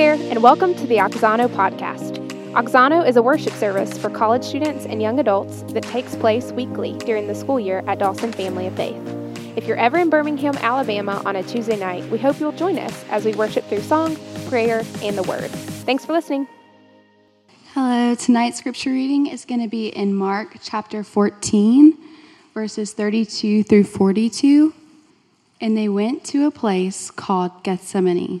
there, and welcome to the Auxano podcast. Auxano is a worship service for college students and young adults that takes place weekly during the school year at Dawson Family of Faith. If you're ever in Birmingham, Alabama on a Tuesday night, we hope you'll join us as we worship through song, prayer, and the Word. Thanks for listening. Hello, tonight's scripture reading is going to be in Mark chapter 14, verses 32 through 42. And they went to a place called Gethsemane.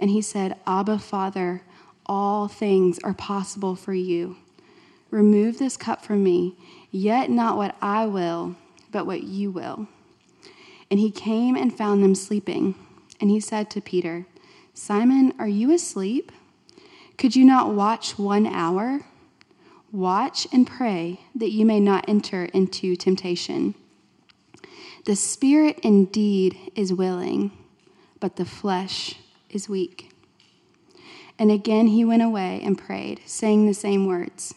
And he said, Abba, Father, all things are possible for you. Remove this cup from me, yet not what I will, but what you will. And he came and found them sleeping. And he said to Peter, Simon, are you asleep? Could you not watch one hour? Watch and pray that you may not enter into temptation. The spirit indeed is willing, but the flesh is weak. And again he went away and prayed, saying the same words.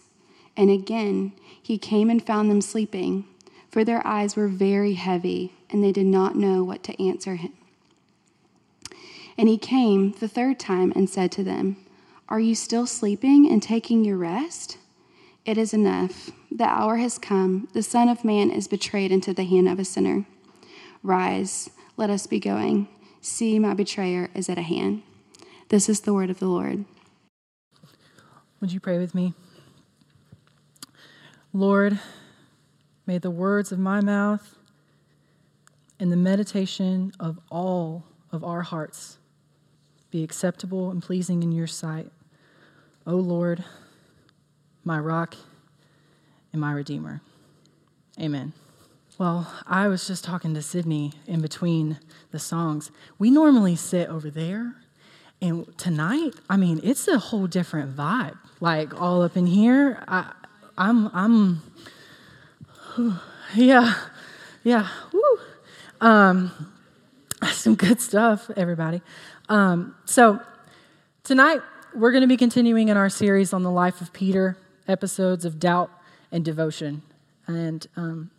And again he came and found them sleeping, for their eyes were very heavy, and they did not know what to answer him. And he came the third time and said to them, Are you still sleeping and taking your rest? It is enough. The hour has come. The Son of Man is betrayed into the hand of a sinner. Rise, let us be going. See, my betrayer is at a hand. This is the word of the Lord. Would you pray with me? Lord, may the words of my mouth and the meditation of all of our hearts be acceptable and pleasing in your sight. O Lord, my rock and my redeemer. Amen. Well, I was just talking to Sydney in between the songs. We normally sit over there and tonight, I mean, it's a whole different vibe. Like all up in here, I, I'm, I'm, yeah, yeah, woo. Um, some good stuff, everybody. Um, so tonight we're going to be continuing in our series on the life of Peter, episodes of doubt and devotion, and um,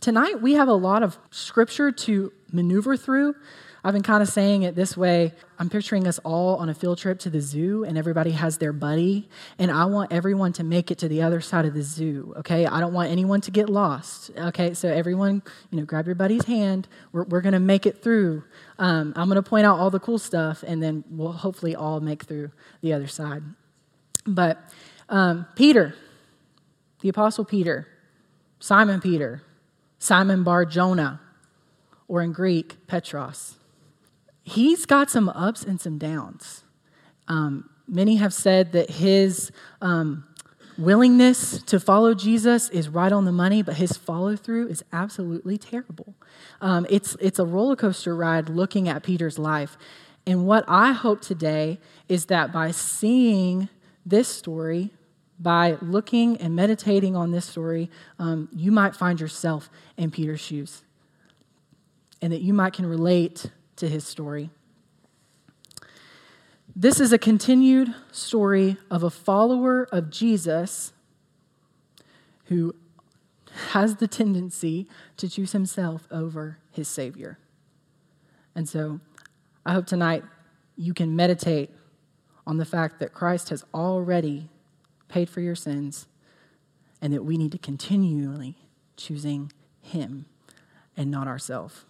tonight we have a lot of scripture to maneuver through. I've been kind of saying it this way. I'm picturing us all on a field trip to the zoo, and everybody has their buddy, and I want everyone to make it to the other side of the zoo, okay? I don't want anyone to get lost, okay? So, everyone, you know, grab your buddy's hand. We're, we're going to make it through. Um, I'm going to point out all the cool stuff, and then we'll hopefully all make through the other side. But um, Peter, the Apostle Peter, Simon Peter, Simon Bar Jonah, or in Greek, Petros he's got some ups and some downs. Um, many have said that his um, willingness to follow Jesus is right on the money, but his follow through is absolutely terrible. Um, it's, it's a roller coaster ride looking at Peter's life. And what I hope today is that by seeing this story, by looking and meditating on this story, um, you might find yourself in Peter's shoes. And that you might can relate to his story. This is a continued story of a follower of Jesus who has the tendency to choose himself over his Savior. And so I hope tonight you can meditate on the fact that Christ has already paid for your sins and that we need to continually choosing him and not ourselves.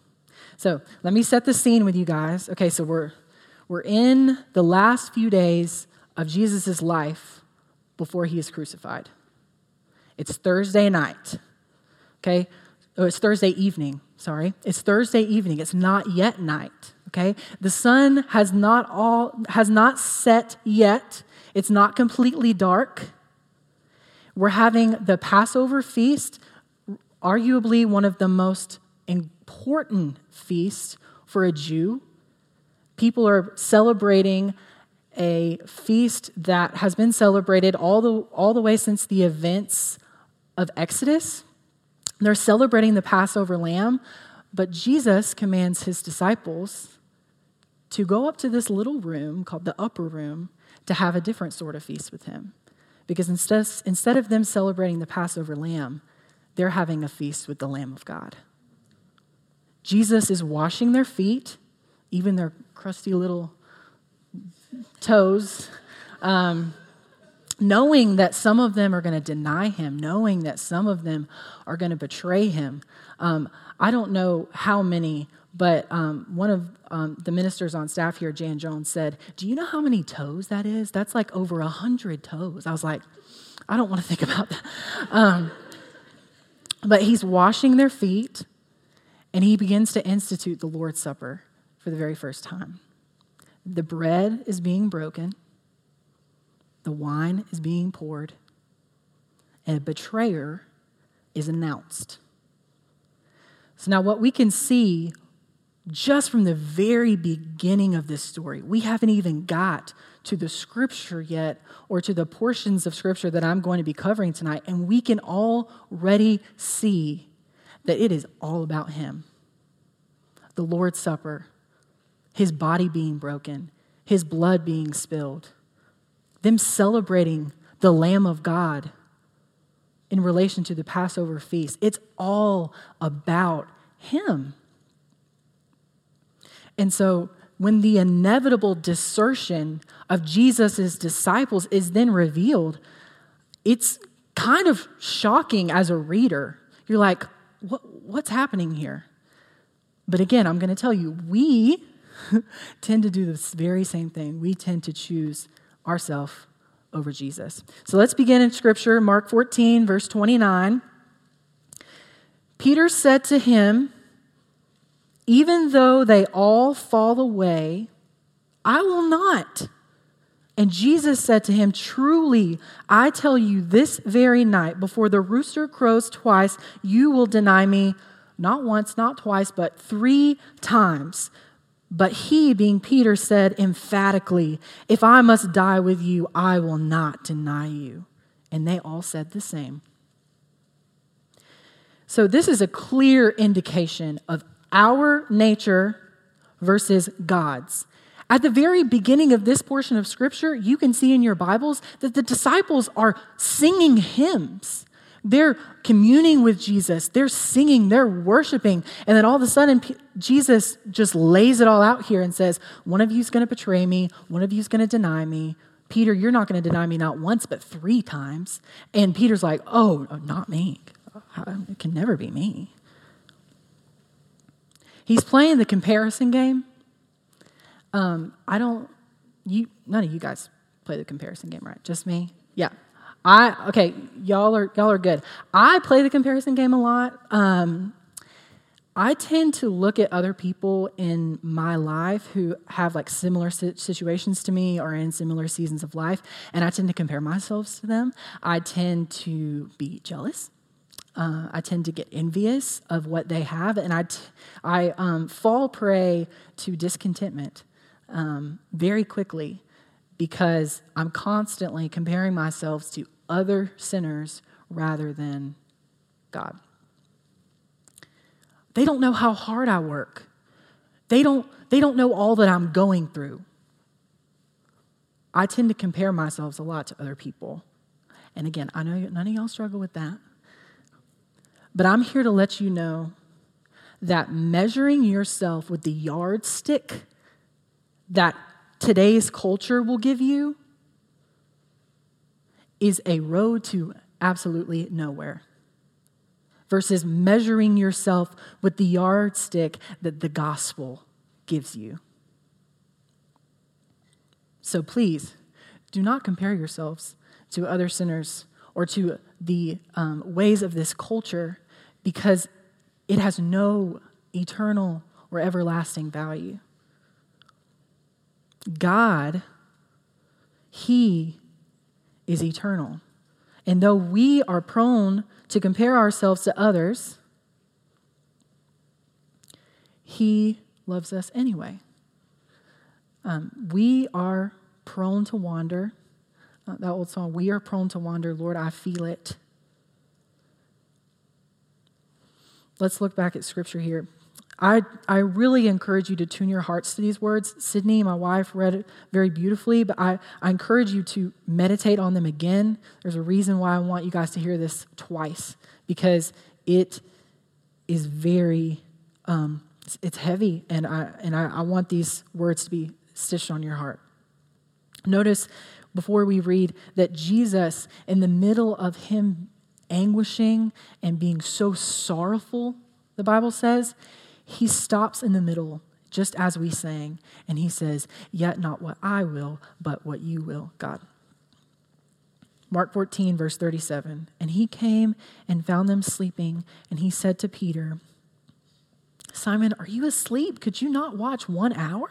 So let me set the scene with you guys. Okay, so we're, we're in the last few days of Jesus' life before he is crucified. It's Thursday night. Okay? Oh, it's Thursday evening. Sorry. It's Thursday evening. It's not yet night. Okay? The sun has not all has not set yet. It's not completely dark. We're having the Passover feast, arguably one of the most important feasts for a Jew. People are celebrating a feast that has been celebrated all the, all the way since the events of Exodus. They're celebrating the Passover lamb, but Jesus commands his disciples to go up to this little room called the upper room to have a different sort of feast with him. Because instead, instead of them celebrating the Passover lamb, they're having a feast with the Lamb of God. Jesus is washing their feet, even their crusty little toes, um, knowing that some of them are going to deny him, knowing that some of them are going to betray him. Um, I don't know how many, but um, one of um, the ministers on staff here, Jan Jones, said, Do you know how many toes that is? That's like over a hundred toes. I was like, I don't want to think about that. Um, but he's washing their feet, and he begins to institute the Lord's Supper for the very first time. The bread is being broken, the wine is being poured, and a betrayer is announced. So now, what we can see just from the very beginning of this story, we haven't even got to the scripture yet or to the portions of scripture that I'm going to be covering tonight, and we can already see that it is all about Him. The Lord's Supper, His body being broken, His blood being spilled, them celebrating the Lamb of God in relation to the Passover feast. It's all about Him. And so when the inevitable desertion of Jesus' disciples is then revealed, it's kind of shocking as a reader. You're like, what, what's happening here? But again, I'm going to tell you, we tend to do this very same thing. We tend to choose ourselves over Jesus. So let's begin in Scripture, Mark 14, verse 29. Peter said to him, even though they all fall away, I will not. And Jesus said to him, Truly, I tell you, this very night, before the rooster crows twice, you will deny me, not once, not twice, but three times. But he, being Peter, said emphatically, If I must die with you, I will not deny you. And they all said the same. So, this is a clear indication of our nature versus God's. At the very beginning of this portion of scripture, you can see in your Bibles that the disciples are singing hymns. They're communing with Jesus, they're singing, they're worshiping. And then all of a sudden, Jesus just lays it all out here and says, One of you is going to betray me, one of you is going to deny me. Peter, you're not going to deny me not once, but three times. And Peter's like, Oh, not me. It can never be me. He's playing the comparison game. Um, I don't, you, none of you guys play the comparison game, right? Just me? Yeah. I, okay, y'all are, y'all are good. I play the comparison game a lot. Um, I tend to look at other people in my life who have like similar situations to me or in similar seasons of life, and I tend to compare myself to them. I tend to be jealous. Uh, I tend to get envious of what they have, and I, t- I um, fall prey to discontentment um, very quickly because I'm constantly comparing myself to other sinners rather than God. They don't know how hard I work. They don't, they don't know all that I'm going through. I tend to compare myself a lot to other people. And again, I know none of y'all struggle with that. But I'm here to let you know that measuring yourself with the yardstick that today's culture will give you is a road to absolutely nowhere versus measuring yourself with the yardstick that the gospel gives you. So please, do not compare yourselves to other sinners or to the um, ways of this culture because it has no eternal or everlasting value. God, He is eternal. And though we are prone to compare ourselves to others, He loves us anyway. Um, we are prone to wander. Uh, that old song, We are prone to wander. Lord, I feel it. Let's look back at scripture here. I, I really encourage you to tune your hearts to these words. Sydney, my wife, read it very beautifully, but I, I encourage you to meditate on them again. There's a reason why I want you guys to hear this twice, because it is very, um, it's, it's, heavy, and, I, and I, I want these words to be stitched on your heart. Notice before we read that Jesus, in the middle of him anguishing and being so sorrowful, the Bible says, he stops in the middle, just as we sang, and he says, Yet not what I will, but what you will, God. Mark 14, verse 37. And he came and found them sleeping, and he said to Peter, Simon, are you asleep? Could you not watch one hour?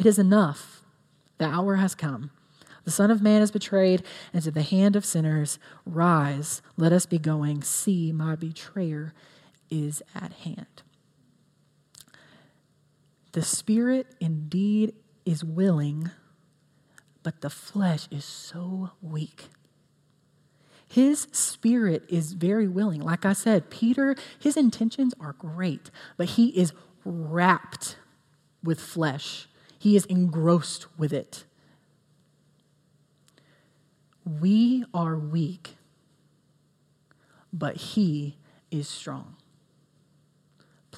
It is enough. The hour has come. The Son of Man is betrayed into the hand of sinners. Rise, let us be going. See, my betrayer is at hand. The spirit indeed is willing, but the flesh is so weak. His spirit is very willing. Like I said, Peter, his intentions are great, but he is wrapped with flesh. He is engrossed with it. We are weak, but he is strong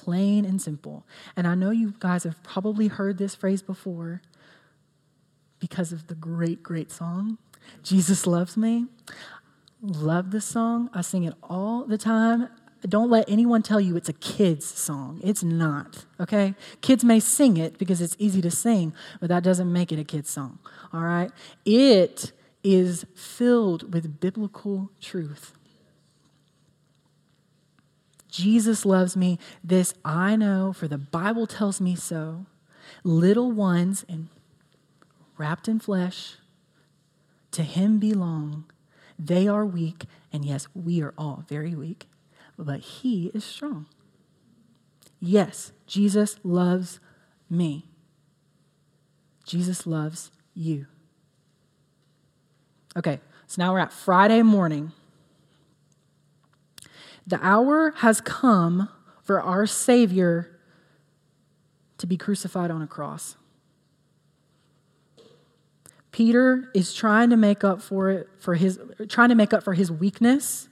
plain and simple. And I know you guys have probably heard this phrase before because of the great, great song, Jesus Loves Me. Love this song. I sing it all the time. Don't let anyone tell you it's a kid's song. It's not, okay? Kids may sing it because it's easy to sing, but that doesn't make it a kid's song, all right? It is filled with biblical truth. Jesus loves me. This I know, for the Bible tells me so. Little ones and wrapped in flesh, to him belong. They are weak, and yes, we are all very weak, but he is strong. Yes, Jesus loves me. Jesus loves you. Okay, so now we're at Friday morning. The hour has come for our Savior to be crucified on a cross. Peter is trying to make up for it for his trying to make up for his weakness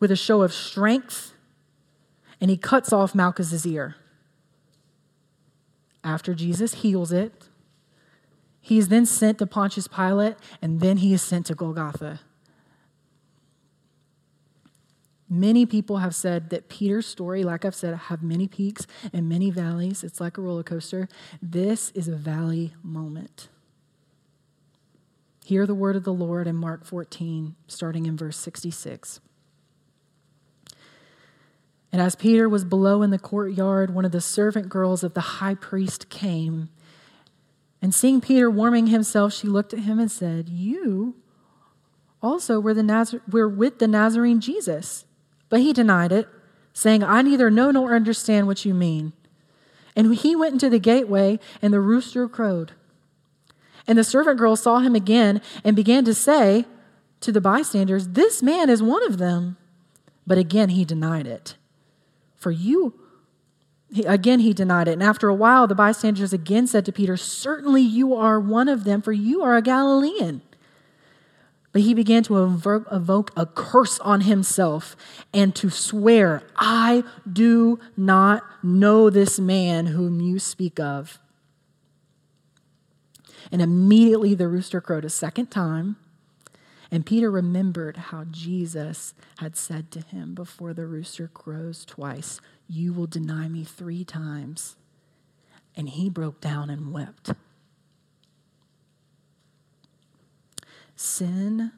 with a show of strength, and he cuts off Malchus's ear. After Jesus heals it, he is then sent to Pontius Pilate, and then he is sent to Golgotha. Many people have said that Peter's story, like I've said, have many peaks and many valleys. It's like a roller coaster. This is a valley moment. Hear the word of the Lord in Mark 14, starting in verse 66. And as Peter was below in the courtyard, one of the servant girls of the high priest came. And seeing Peter warming himself, she looked at him and said, You also were, the Nazar- were with the Nazarene Jesus. But he denied it, saying, I neither know nor understand what you mean. And he went into the gateway, and the rooster crowed. And the servant girl saw him again and began to say to the bystanders, This man is one of them. But again he denied it. For you, he, again he denied it. And after a while, the bystanders again said to Peter, Certainly you are one of them, for you are a Galilean. But he began to evoke a curse on himself and to swear, I do not know this man whom you speak of. And immediately the rooster crowed a second time. And Peter remembered how Jesus had said to him before the rooster crows twice, You will deny me three times. And he broke down and wept. Sin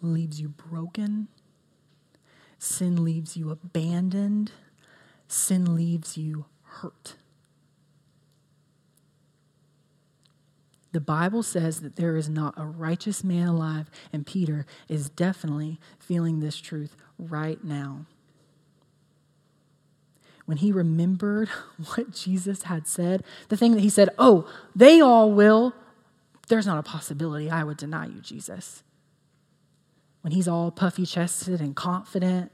leaves you broken, sin leaves you abandoned, sin leaves you hurt. The Bible says that there is not a righteous man alive, and Peter is definitely feeling this truth right now. When he remembered what Jesus had said, the thing that he said, Oh, they all will, there's not a possibility I would deny you, Jesus. When he's all puffy chested and confident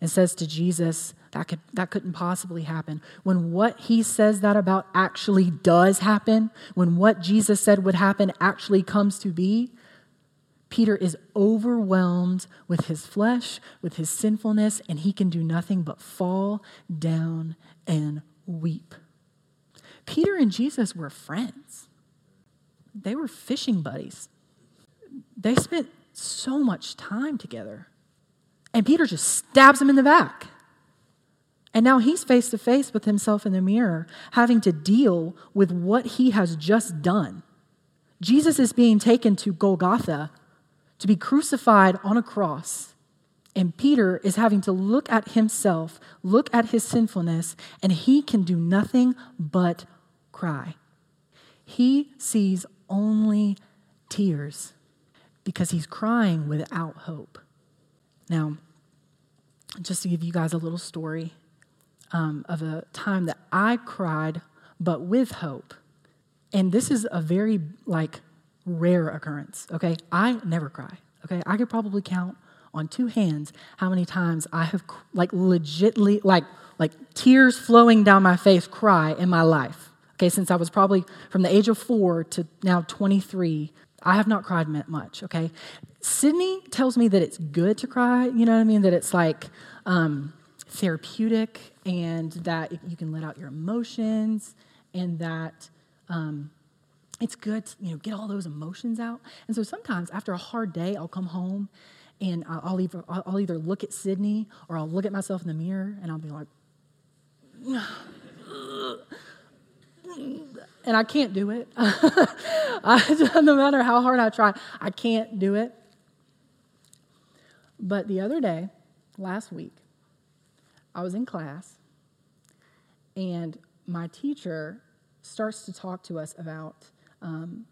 and says to Jesus, that, could, that couldn't possibly happen. When what he says that about actually does happen, when what Jesus said would happen actually comes to be, Peter is overwhelmed with his flesh, with his sinfulness, and he can do nothing but fall down and weep. Peter and Jesus were friends, they were fishing buddies. They spent so much time together. And Peter just stabs him in the back. And now he's face to face with himself in the mirror, having to deal with what he has just done. Jesus is being taken to Golgotha to be crucified on a cross. And Peter is having to look at himself, look at his sinfulness, and he can do nothing but cry. He sees only tears because he's crying without hope. Now, just to give you guys a little story um, of a time that I cried, but with hope. And this is a very like rare occurrence. Okay, I never cry. Okay, I could probably count on two hands how many times I have like legitly like like tears flowing down my face cry in my life. Okay, since I was probably from the age of four to now 23, I have not cried much. Okay, Sydney tells me that it's good to cry. You know what I mean? That it's like um, therapeutic and that you can let out your emotions and that um, it's good to you know get all those emotions out. And so sometimes after a hard day i'll come home and i'll either, I'll either look at sydney or i'll look at myself in the mirror and i'll be like and i can't do it. No matter how hard i try i can't do it. But the other day last week I was in class, and my teacher starts to talk to us about um,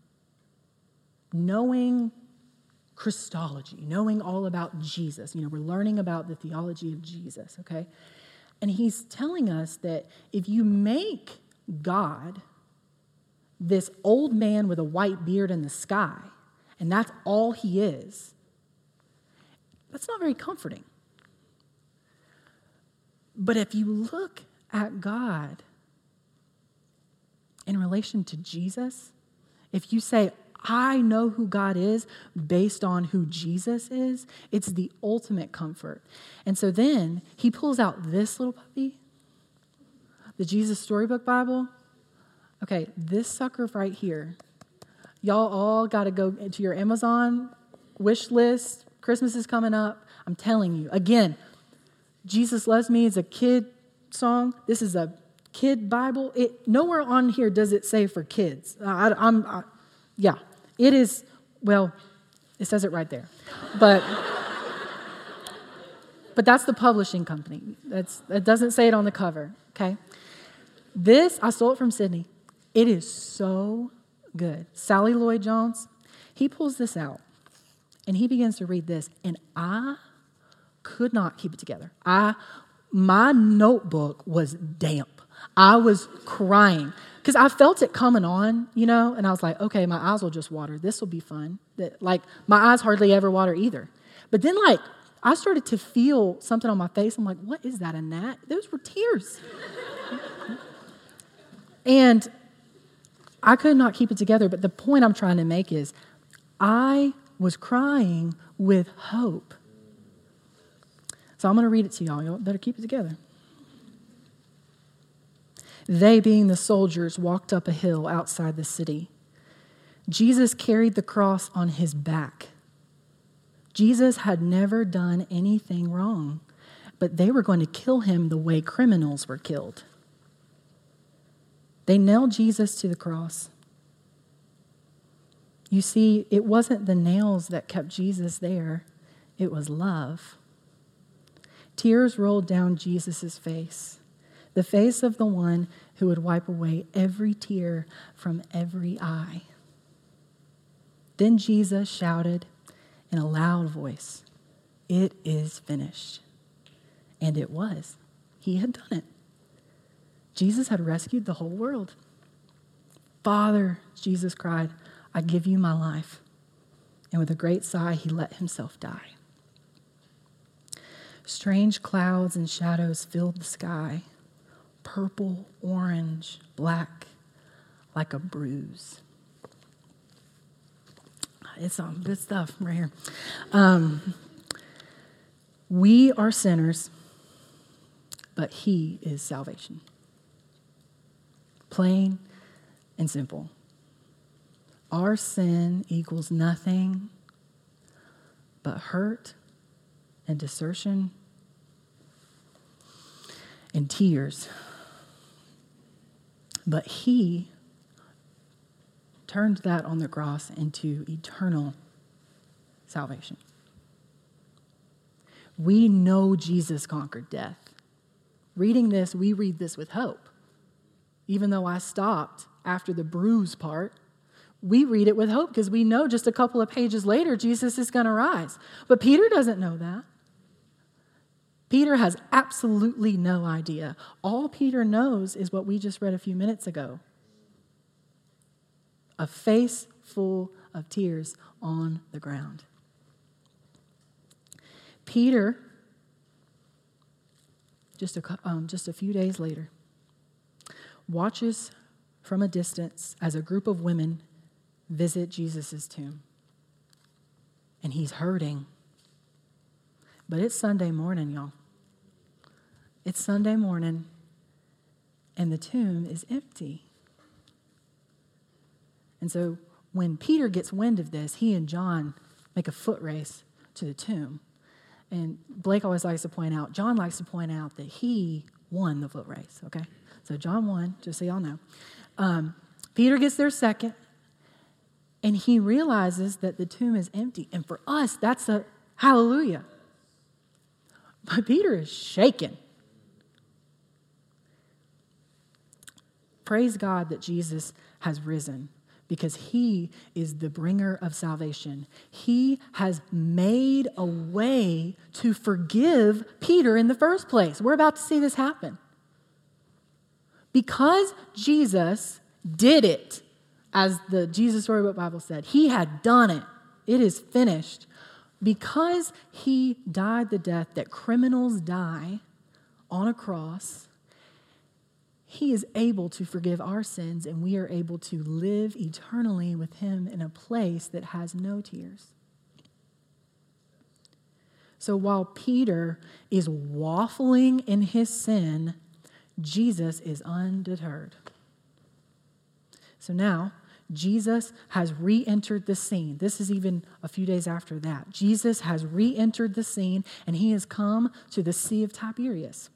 knowing Christology, knowing all about Jesus. You know, we're learning about the theology of Jesus, okay? And he's telling us that if you make God this old man with a white beard in the sky, and that's all he is, that's not very comforting. But if you look at God in relation to Jesus, if you say, I know who God is based on who Jesus is, it's the ultimate comfort. And so then he pulls out this little puppy, the Jesus Storybook Bible. Okay, this sucker right here. Y'all all got to go to your Amazon wish list. Christmas is coming up. I'm telling you. Again, Jesus Loves Me is a kid song. This is a kid Bible. It, nowhere on here does it say for kids. Uh, I, am yeah, it is, well, it says it right there. But, but that's the publishing company. That's, it doesn't say it on the cover, okay? This, I stole it from Sydney. It is so good. Sally Lloyd Jones, he pulls this out and he begins to read this, and I could not keep it together. I my notebook was damp. I was crying because I felt it coming on, you know, and I was like, okay, my eyes will just water. This will be fun. That like my eyes hardly ever water either. But then like I started to feel something on my face. I'm like, what is that? A gnat? Those were tears. and I could not keep it together. But the point I'm trying to make is I was crying with hope so I'm going to read it to y'all. Y'all better keep it together. They, being the soldiers, walked up a hill outside the city. Jesus carried the cross on his back. Jesus had never done anything wrong, but they were going to kill him the way criminals were killed. They nailed Jesus to the cross. You see, it wasn't the nails that kept Jesus there, it was love. Tears rolled down Jesus' face, the face of the one who would wipe away every tear from every eye. Then Jesus shouted in a loud voice, It is finished. And it was. He had done it. Jesus had rescued the whole world. Father, Jesus cried, I give you my life. And with a great sigh, he let himself die. Strange clouds and shadows filled the sky purple, orange, black, like a bruise. It's some good stuff right here. Um, we are sinners, but He is salvation. Plain and simple. Our sin equals nothing but hurt and desertion and tears. But he turned that on the cross into eternal salvation. We know Jesus conquered death. Reading this, we read this with hope. Even though I stopped after the bruise part, we read it with hope because we know just a couple of pages later Jesus is going to rise. But Peter doesn't know that. Peter has absolutely no idea. All Peter knows is what we just read a few minutes ago a face full of tears on the ground. Peter, just a, um, just a few days later, watches from a distance as a group of women visit Jesus' tomb. And he's hurting. But it's Sunday morning, y'all. It's Sunday morning, and the tomb is empty. And so when Peter gets wind of this, he and John make a foot race to the tomb. And Blake always likes to point out, John likes to point out that he won the foot race, okay? So John won, just so y'all know. Um, Peter gets there second, and he realizes that the tomb is empty. And for us, that's a hallelujah. But Peter is shaken. Praise God that Jesus has risen because he is the bringer of salvation. He has made a way to forgive Peter in the first place. We're about to see this happen. Because Jesus did it, as the Jesus Storybook Bible said, he had done it. It is finished. Because he died the death that criminals die on a cross, he is able to forgive our sins, and we are able to live eternally with Him in a place that has no tears. So while Peter is waffling in his sin, Jesus is undeterred. So now, Jesus has re entered the scene. This is even a few days after that. Jesus has re entered the scene and he has come to the Sea of Tiberias.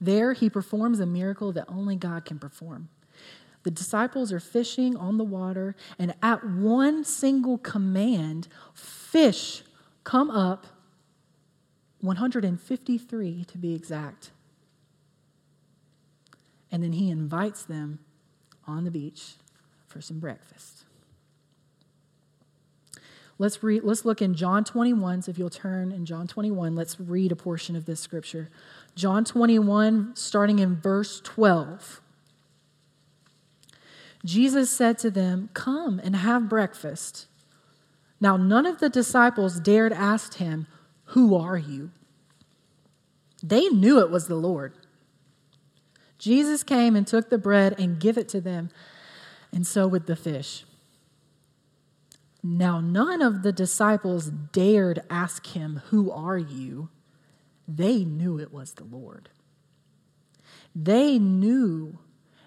There, he performs a miracle that only God can perform. The disciples are fishing on the water, and at one single command, fish come up 153 to be exact. And then he invites them on the beach for some breakfast. Let's, read, let's look in John 21. So if you'll turn in John 21, let's read a portion of this scripture. John 21, starting in verse 12. Jesus said to them, Come and have breakfast. Now, none of the disciples dared ask him, Who are you? They knew it was the Lord. Jesus came and took the bread and gave it to them, and so with the fish. Now, none of the disciples dared ask him, Who are you? They knew it was the Lord. They knew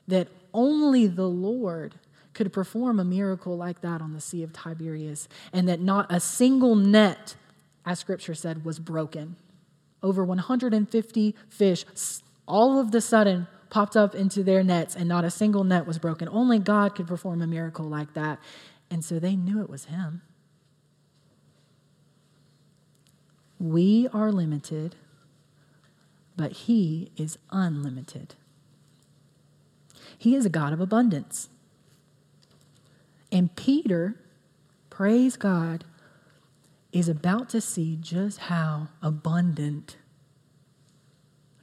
that only the Lord could perform a miracle like that on the Sea of Tiberias, and that not a single net, as scripture said, was broken. Over 150 fish all of the sudden popped up into their nets and not a single net was broken. Only God could perform a miracle like that. And so they knew it was him. We are limited, but he is unlimited. He is a God of abundance. And Peter, praise God, is about to see just how abundant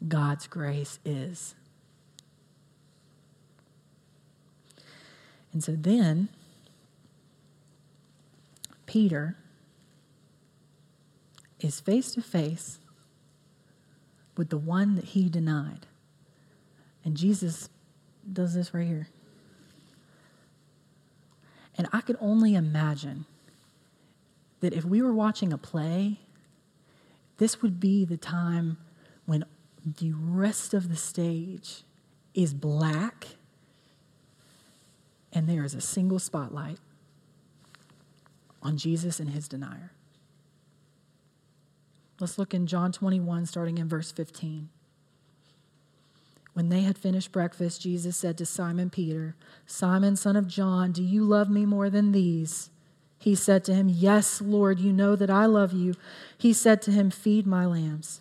God's grace is. And so then, Peter is face to face with the one that he denied. And Jesus does this right here. And I could only imagine that if we were watching a play, this would be the time when the rest of the stage is black and there is a single spotlight on Jesus and his denier. Let's look in John 21, starting in verse 15. When they had finished breakfast, Jesus said to Simon Peter, Simon, son of John, do you love me more than these? He said to him, Yes, Lord, you know that I love you. He said to him, Feed my lambs.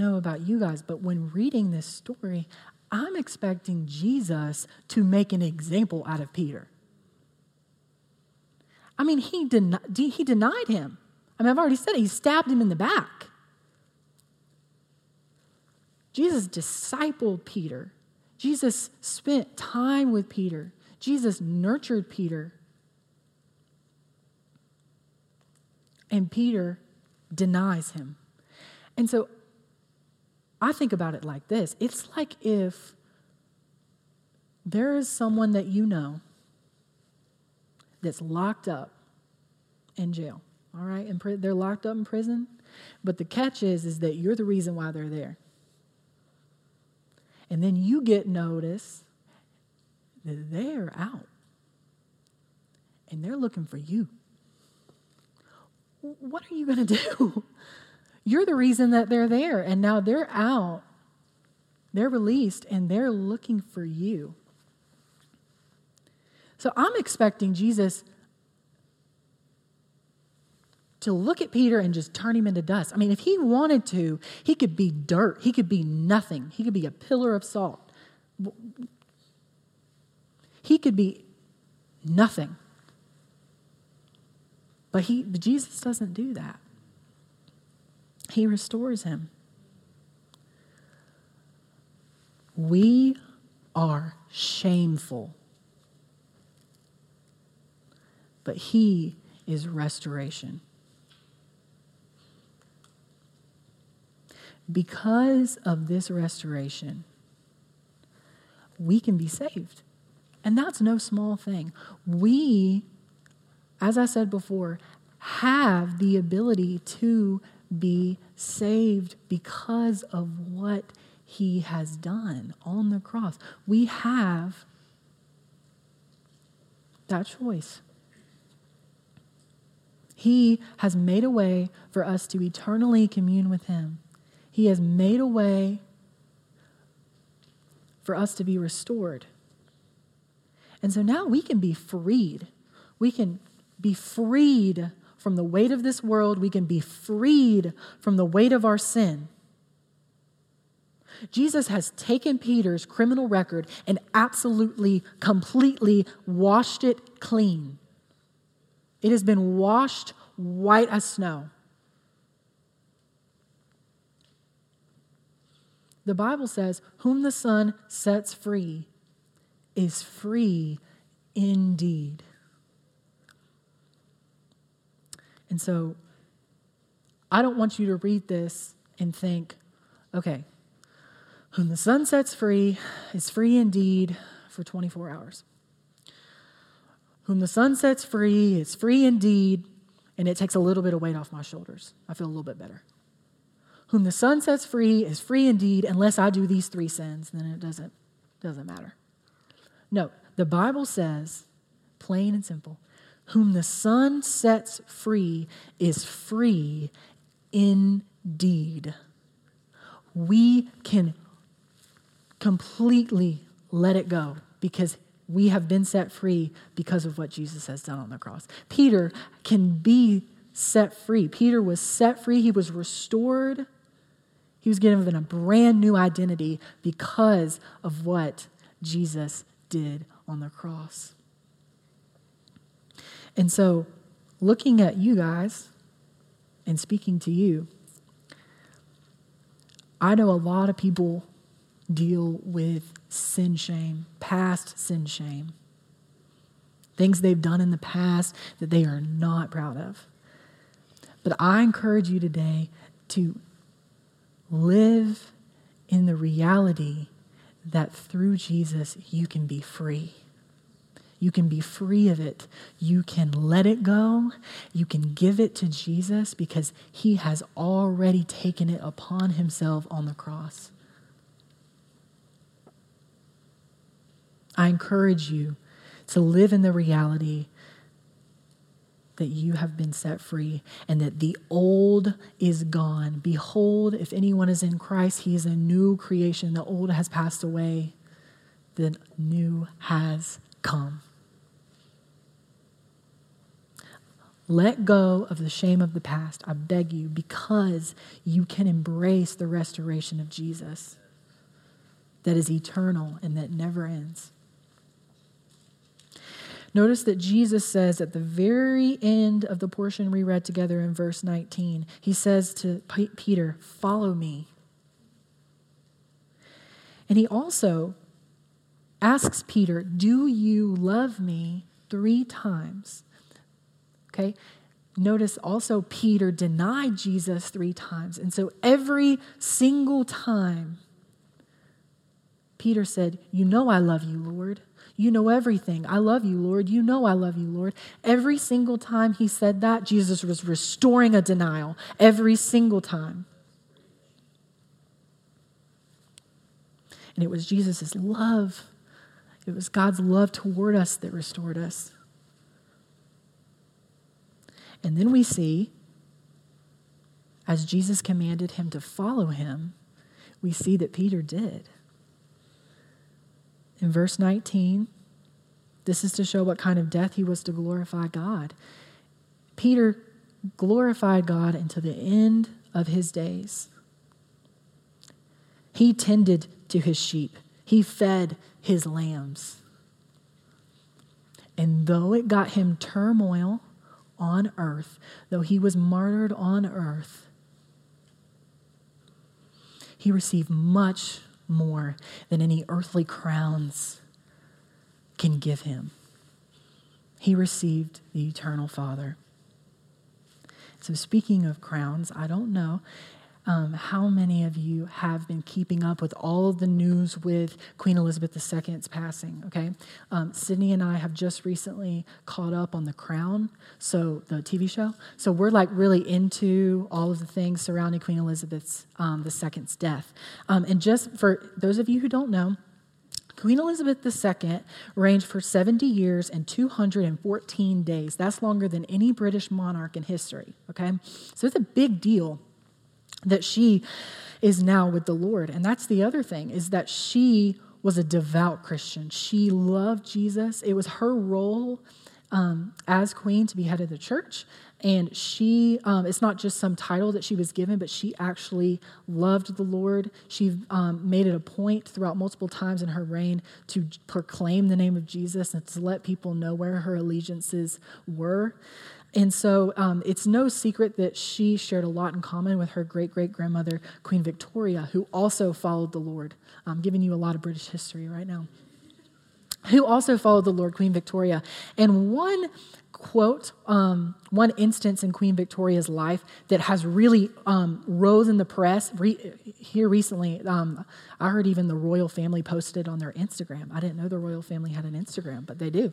know about you guys, but when reading this story, I'm expecting Jesus to make an example out of Peter. I mean, he, den- he denied him. I mean, I've already said it, he stabbed him in the back. Jesus discipled Peter. Jesus spent time with Peter. Jesus nurtured Peter. And Peter denies him. And so I think about it like this it's like if there is someone that you know that's locked up in jail, all right? And they're locked up in prison, but the catch is, is that you're the reason why they're there. And then you get notice that they're out and they're looking for you. What are you going to do? You're the reason that they're there, and now they're out. They're released, and they're looking for you. So I'm expecting Jesus to look at Peter and just turn him into dust. I mean, if he wanted to, he could be dirt, he could be nothing, he could be a pillar of salt. He could be nothing. But he but Jesus doesn't do that. He restores him. We are shameful, but He is restoration. Because of this restoration, we can be saved. And that's no small thing. We, as I said before, have the ability to be saved because of what he has done on the cross. We have that choice. He has made a way for us to eternally commune with him. He has made a way for us to be restored. And so now we can be freed. We can be freed from the weight of this world. We can be freed from the weight of our sin. Jesus has taken Peter's criminal record and absolutely, completely washed it clean. It has been washed white as snow. The Bible says, Whom the Son sets free is free indeed. And so I don't want you to read this and think, okay, whom the Son sets free is free indeed for 24 hours. Whom the Son sets free is free indeed, and it takes a little bit of weight off my shoulders. I feel a little bit better. Whom the Son sets free is free indeed, unless I do these three sins, then it doesn't, doesn't matter. No, the Bible says, plain and simple, whom the Son sets free is free indeed. We can completely let it go because we have been set free because of what Jesus has done on the cross. Peter can be set free. Peter was set free, he was restored. He was given a brand new identity because of what Jesus did on the cross. And so, looking at you guys and speaking to you, I know a lot of people deal with sin shame, past sin shame, things they've done in the past that they are not proud of. But I encourage you today to live in the reality that through Jesus you can be free. You can be free of it. You can let it go. You can give it to Jesus because he has already taken it upon himself on the cross. I encourage you to live in the reality that you have been set free and that the old is gone. Behold, if anyone is in Christ, he is a new creation. The old has passed away, the new has come. Let go of the shame of the past, I beg you, because you can embrace the restoration of Jesus that is eternal and that never ends. Notice that Jesus says at the very end of the portion we read together in verse 19, he says to Peter, Follow me. And he also asks Peter, Do you love me? three times. Okay? Notice also Peter denied Jesus three times. And so every single time, Peter said, You know I love you, Lord. You know everything. I love you, Lord. You know I love you, Lord. Every single time he said that, Jesus was restoring a denial. Every single time. And it was Jesus' love, it was God's love toward us that restored us. And then we see, as Jesus commanded him to follow him, we see that Peter did. In verse 19, this is to show what kind of death he was to glorify God. Peter glorified God until the end of his days. He tended to his sheep, he fed his lambs. And though it got him turmoil on earth, though he was martyred on earth, he received much more than any earthly crowns can give him. He received the eternal Father. So, speaking of crowns, I don't know um, how many of you have been keeping up with all of the news with Queen Elizabeth II's passing? Okay. Um, Sydney and I have just recently caught up on The Crown, so the TV show. So we're like really into all of the things surrounding Queen Elizabeth's um, II's death. Um, and just for those of you who don't know, Queen Elizabeth II reigned for 70 years and 214 days. That's longer than any British monarch in history, okay? So it's a big deal that she is now with the Lord. And that's the other thing is that she was a devout Christian. She loved Jesus. It was her role um, as queen to be head of the church. And she, um, it's not just some title that she was given, but she actually loved the Lord. She um, made it a point throughout multiple times in her reign to proclaim the name of Jesus and to let people know where her allegiances were. And so um, it's no secret that she shared a lot in common with her great great grandmother, Queen Victoria, who also followed the Lord. I'm giving you a lot of British history right now. Who also followed the Lord, Queen Victoria. And one quote, um, one instance in Queen Victoria's life that has really um, rose in the press re- here recently. Um, I heard even the royal family posted on their Instagram. I didn't know the royal family had an Instagram, but they do.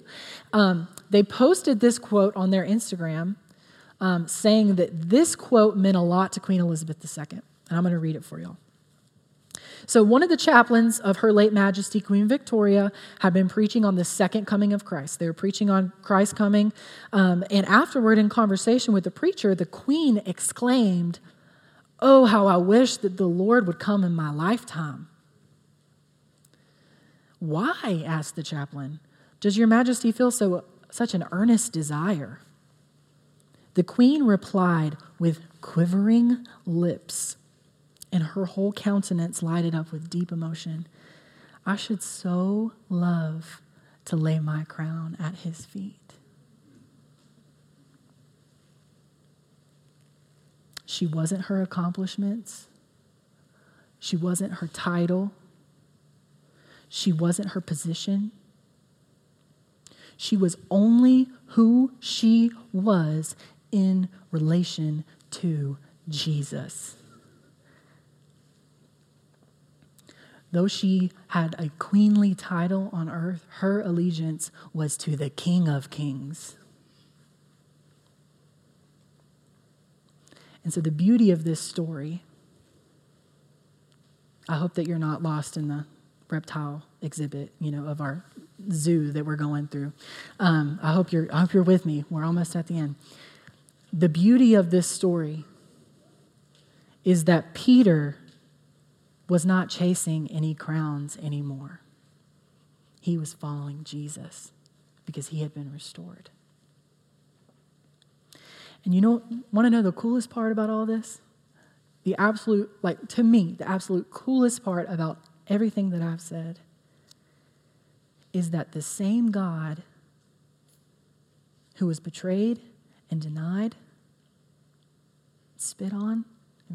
Um, they posted this quote on their Instagram um, saying that this quote meant a lot to Queen Elizabeth II. And I'm going to read it for y'all. So, one of the chaplains of Her late Majesty Queen Victoria had been preaching on the second coming of Christ. They were preaching on Christ coming. Um, and afterward, in conversation with the preacher, the Queen exclaimed, Oh, how I wish that the Lord would come in my lifetime. Why? asked the chaplain. Does your majesty feel so, such an earnest desire? The queen replied with quivering lips and her whole countenance lighted up with deep emotion. I should so love to lay my crown at his feet. She wasn't her accomplishments. She wasn't her title. She wasn't her position. She was only who she was in relation to Jesus. Though she had a queenly title on earth, her allegiance was to the King of Kings. And so, the beauty of this story, I hope that you're not lost in the reptile exhibit, you know, of our zoo that we're going through. Um, I hope you're. I hope you're with me. We're almost at the end. The beauty of this story is that Peter was not chasing any crowns anymore. He was following Jesus because he had been restored. And you know, want to know the coolest part about all this? The absolute, like to me, the absolute coolest part about everything that I've said is that the same God who was betrayed and denied, spit on,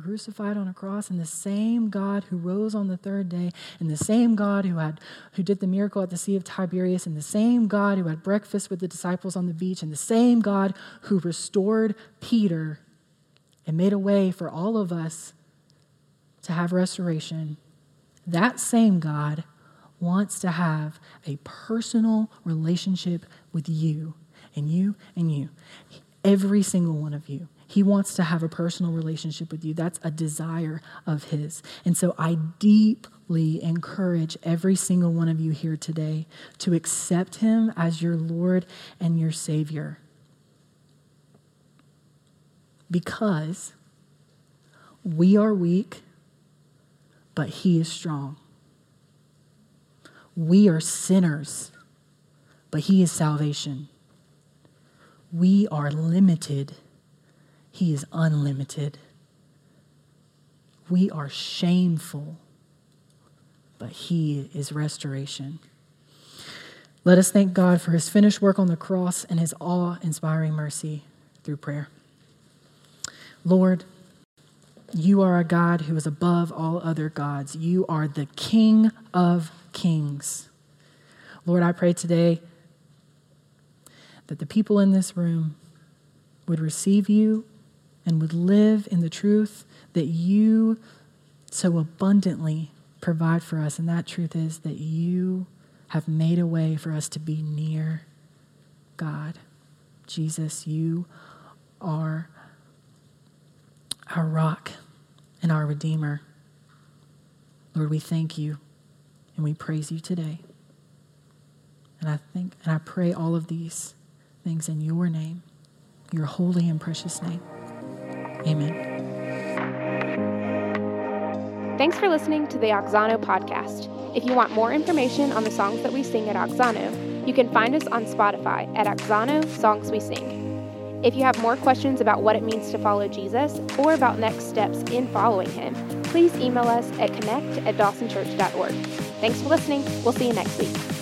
crucified on a cross and the same God who rose on the third day and the same God who had who did the miracle at the Sea of Tiberias and the same God who had breakfast with the disciples on the beach and the same God who restored Peter and made a way for all of us to have restoration that same God wants to have a personal relationship with you and you and you every single one of you he wants to have a personal relationship with you. That's a desire of His. And so I deeply encourage every single one of you here today to accept Him as your Lord and your Savior. Because we are weak, but He is strong. We are sinners, but He is salvation. We are limited he is unlimited. We are shameful, but He is restoration. Let us thank God for His finished work on the cross and His awe inspiring mercy through prayer. Lord, you are a God who is above all other gods. You are the King of kings. Lord, I pray today that the people in this room would receive you and would live in the truth that you so abundantly provide for us. And that truth is that you have made a way for us to be near God. Jesus, you are our rock and our Redeemer. Lord, we thank you and we praise you today. And I think and I pray all of these things in your name, your holy and precious name. Amen. Thanks for listening to the Oxano podcast. If you want more information on the songs that we sing at Oxano, you can find us on Spotify at Oxano Songs We Sing. If you have more questions about what it means to follow Jesus or about next steps in following him, please email us at connect at dawsonchurch.org. Thanks for listening. We'll see you next week.